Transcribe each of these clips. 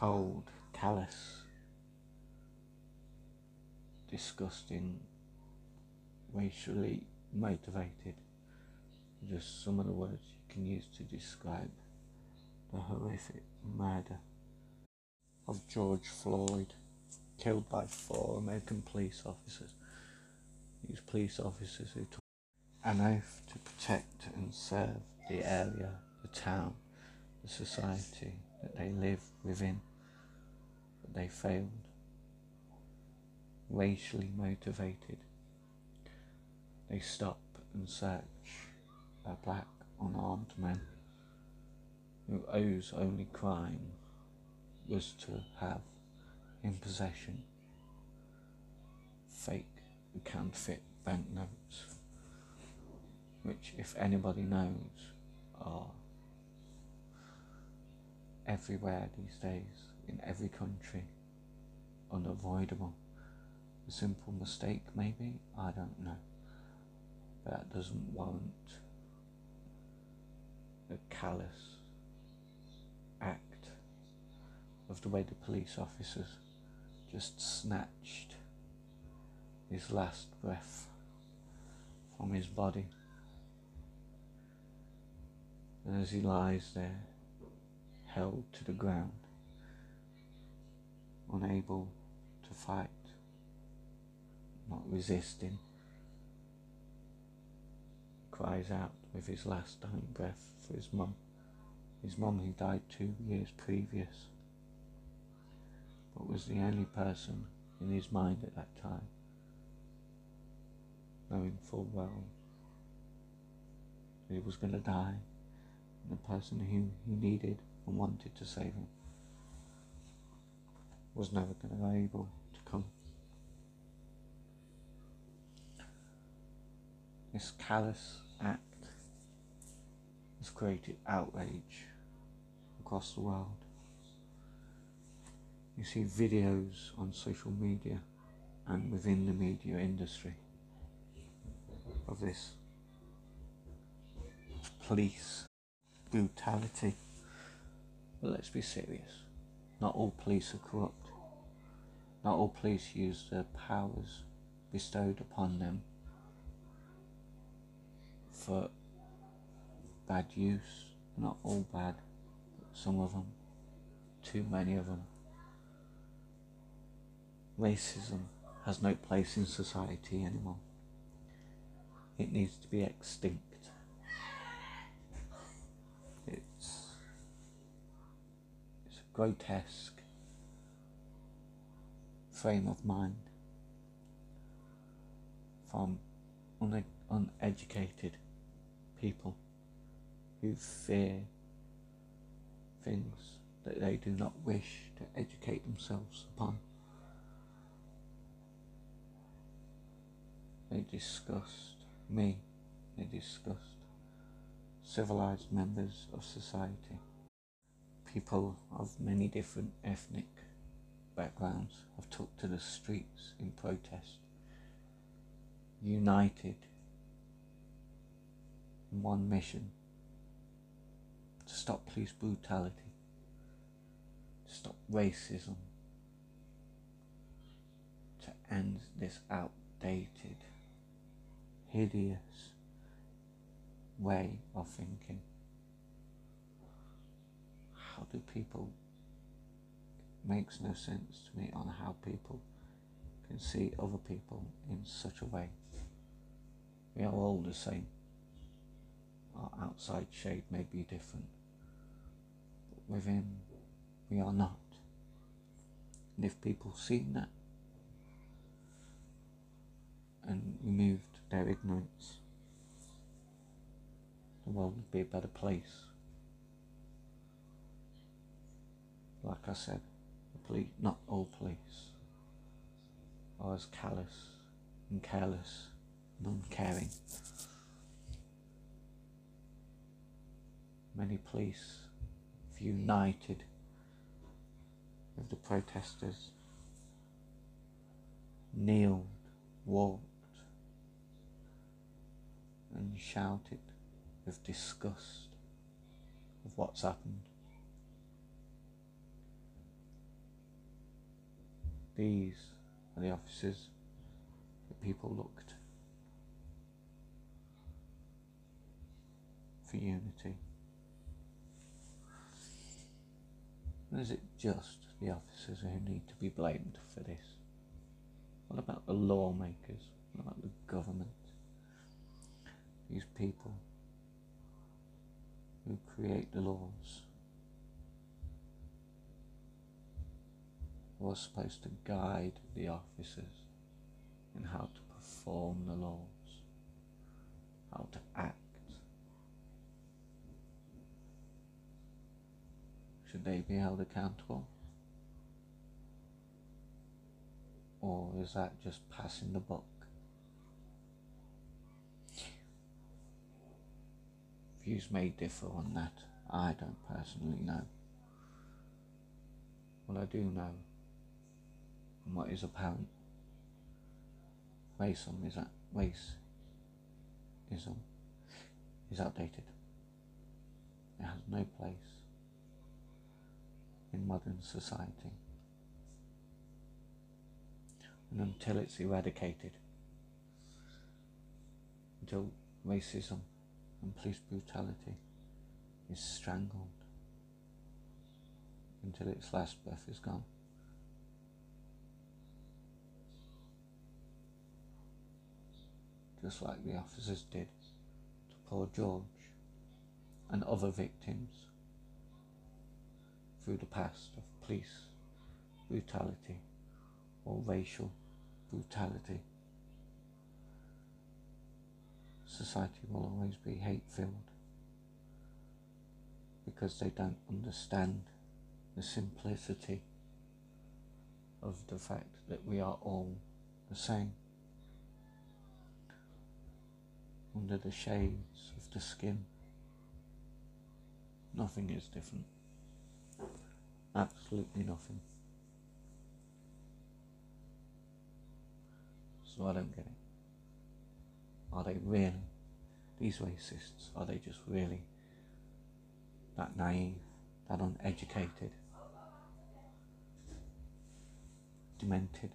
cold, callous, disgusting, racially motivated. Just some of the words you can use to describe the horrific murder of George Floyd, killed by four American police officers. These police officers who took an oath to protect and serve the area, the town, the society that they live within, they failed. Racially motivated, they stop and search a black unarmed man whose only crime was to have in possession. Fake counterfeit banknotes, which, if anybody knows, are everywhere these days in every country, unavoidable. A simple mistake, maybe, I don't know, but that doesn't warrant a callous act of the way the police officers just snatched his last breath from his body. And as he lies there, held to the ground, unable to fight, not resisting, cries out with his last dying breath for his mum, his mum who died two years previous, but was the only person in his mind at that time, knowing full well that he was going to die, and the person who he needed and wanted to save him was never going to be able to come. This callous act has created outrage across the world. You see videos on social media and within the media industry of this police brutality. But let's be serious. Not all police are corrupt. Not all police use their powers bestowed upon them for bad use. Not all bad, but some of them. Too many of them. Racism has no place in society anymore. It needs to be extinct. It's, it's grotesque frame of mind from une- uneducated people who fear things that they do not wish to educate themselves upon. They disgust me, they disgust civilized members of society, people of many different ethnic backgrounds have took to the streets in protest, united in one mission to stop police brutality, to stop racism, to end this outdated, hideous way of thinking. How do people makes no sense to me on how people can see other people in such a way. We are all the same. Our outside shape may be different, but within we are not. And if people see that and removed their ignorance, the world would be a better place. Like I said, not all police, are as callous and careless and uncaring. Many police united with the protesters, kneeled, walked, and shouted with disgust of what's happened. These are the offices that people looked for unity. And is it just the officers who need to be blamed for this? What about the lawmakers? What about the government? These people who create the laws are supposed to guide the officers in how to perform the laws, how to act. Should they be held accountable? Or is that just passing the buck? Views may differ on that. I don't personally know. What I do know, and what is apparent, racism um, is that racism um, is outdated. It has no place in modern society. And until it's eradicated, until racism and police brutality is strangled until its last breath is gone. Just like the officers did to poor George and other victims through the past of police brutality or racial brutality. Society will always be hate filled because they don't understand the simplicity of the fact that we are all the same under the shades of the skin. Nothing is different. Absolutely nothing. So I don't get it. Are they really, these racists, are they just really that naive, that uneducated, demented?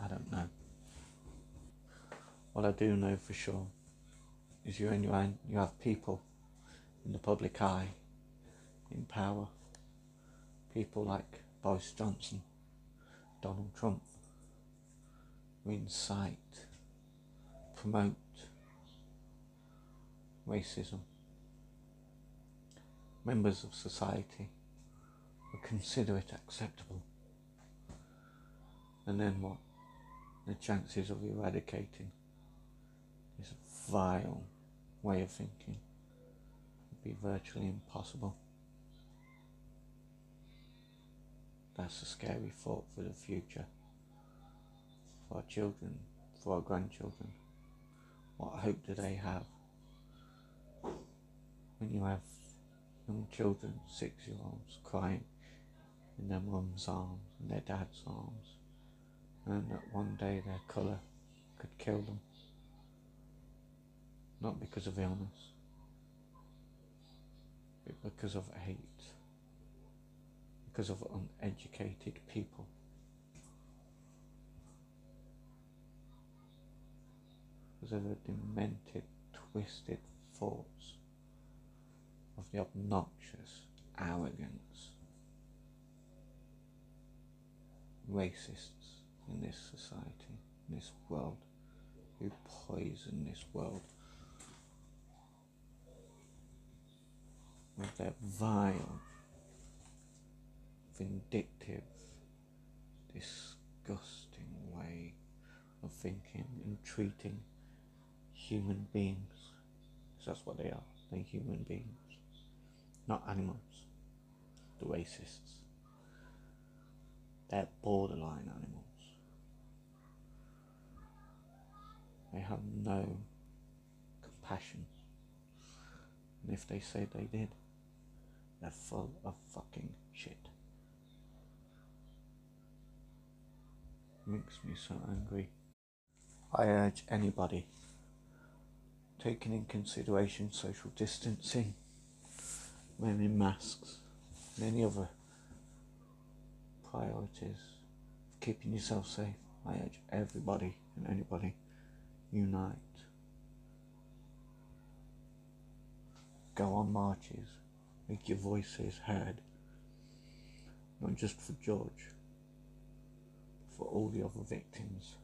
I don't know. What I do know for sure is you're in your own, you have people in the public eye, in power, people like Boris Johnson, Donald Trump, who incite, promote racism. Members of society will consider it acceptable. And then what? The chances of eradicating this vile way of thinking would be virtually impossible. That's a scary thought for the future for our children, for our grandchildren? What hope do they have? When you have young children, six year olds, crying in their mum's arms and their dad's arms, and that one day their colour could kill them. Not because of illness, but because of hate, because of uneducated people. because of the demented, twisted thoughts of the obnoxious arrogance racists in this society, in this world, who poison this world with that vile, vindictive, disgusting way of thinking and treating human beings. because that's what they are. They're human beings, not animals. The racists. They're borderline animals. They have no compassion. And if they say they did, they're full of fucking shit. makes me so angry. I urge anybody taking in consideration social distancing, wearing masks, and any other priorities keeping yourself safe, I urge everybody and anybody unite. Go on marches, make your voices heard, not just for George, but for all the other victims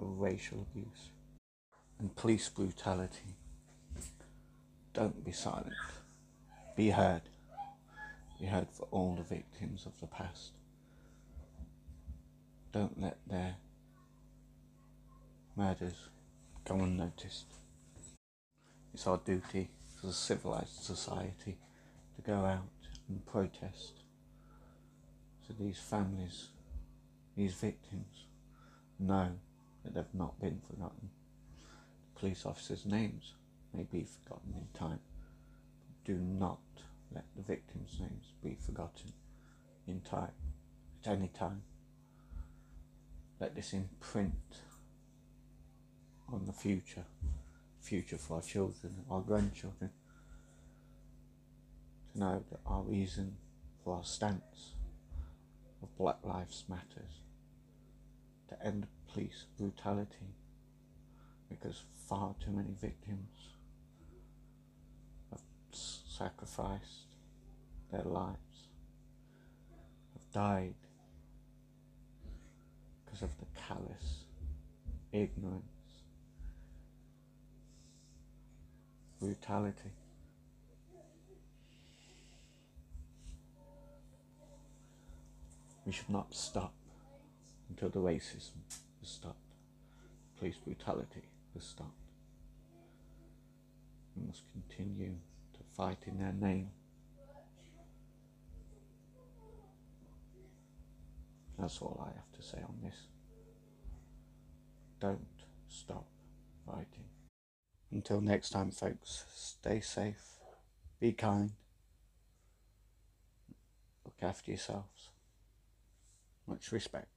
of racial abuse and police brutality. Don't be silent. Be heard. Be heard for all the victims of the past. Don't let their murders go unnoticed. It's our duty as a civilized society go out and protest so these families, these victims, know that they've not been forgotten. The police officers' names may be forgotten in time. Do not let the victims' names be forgotten in time, at any time. Let this imprint on the future, future for our children, our grandchildren, know that our reason for our stance of Black Lives Matters, to end police brutality, because far too many victims have sacrificed their lives, have died because of the callous ignorance, brutality. We should not stop until the racism is stopped, police brutality is stopped. We must continue to fight in their name. That's all I have to say on this. Don't stop fighting. Until next time, folks, stay safe, be kind, look after yourselves. Much respect.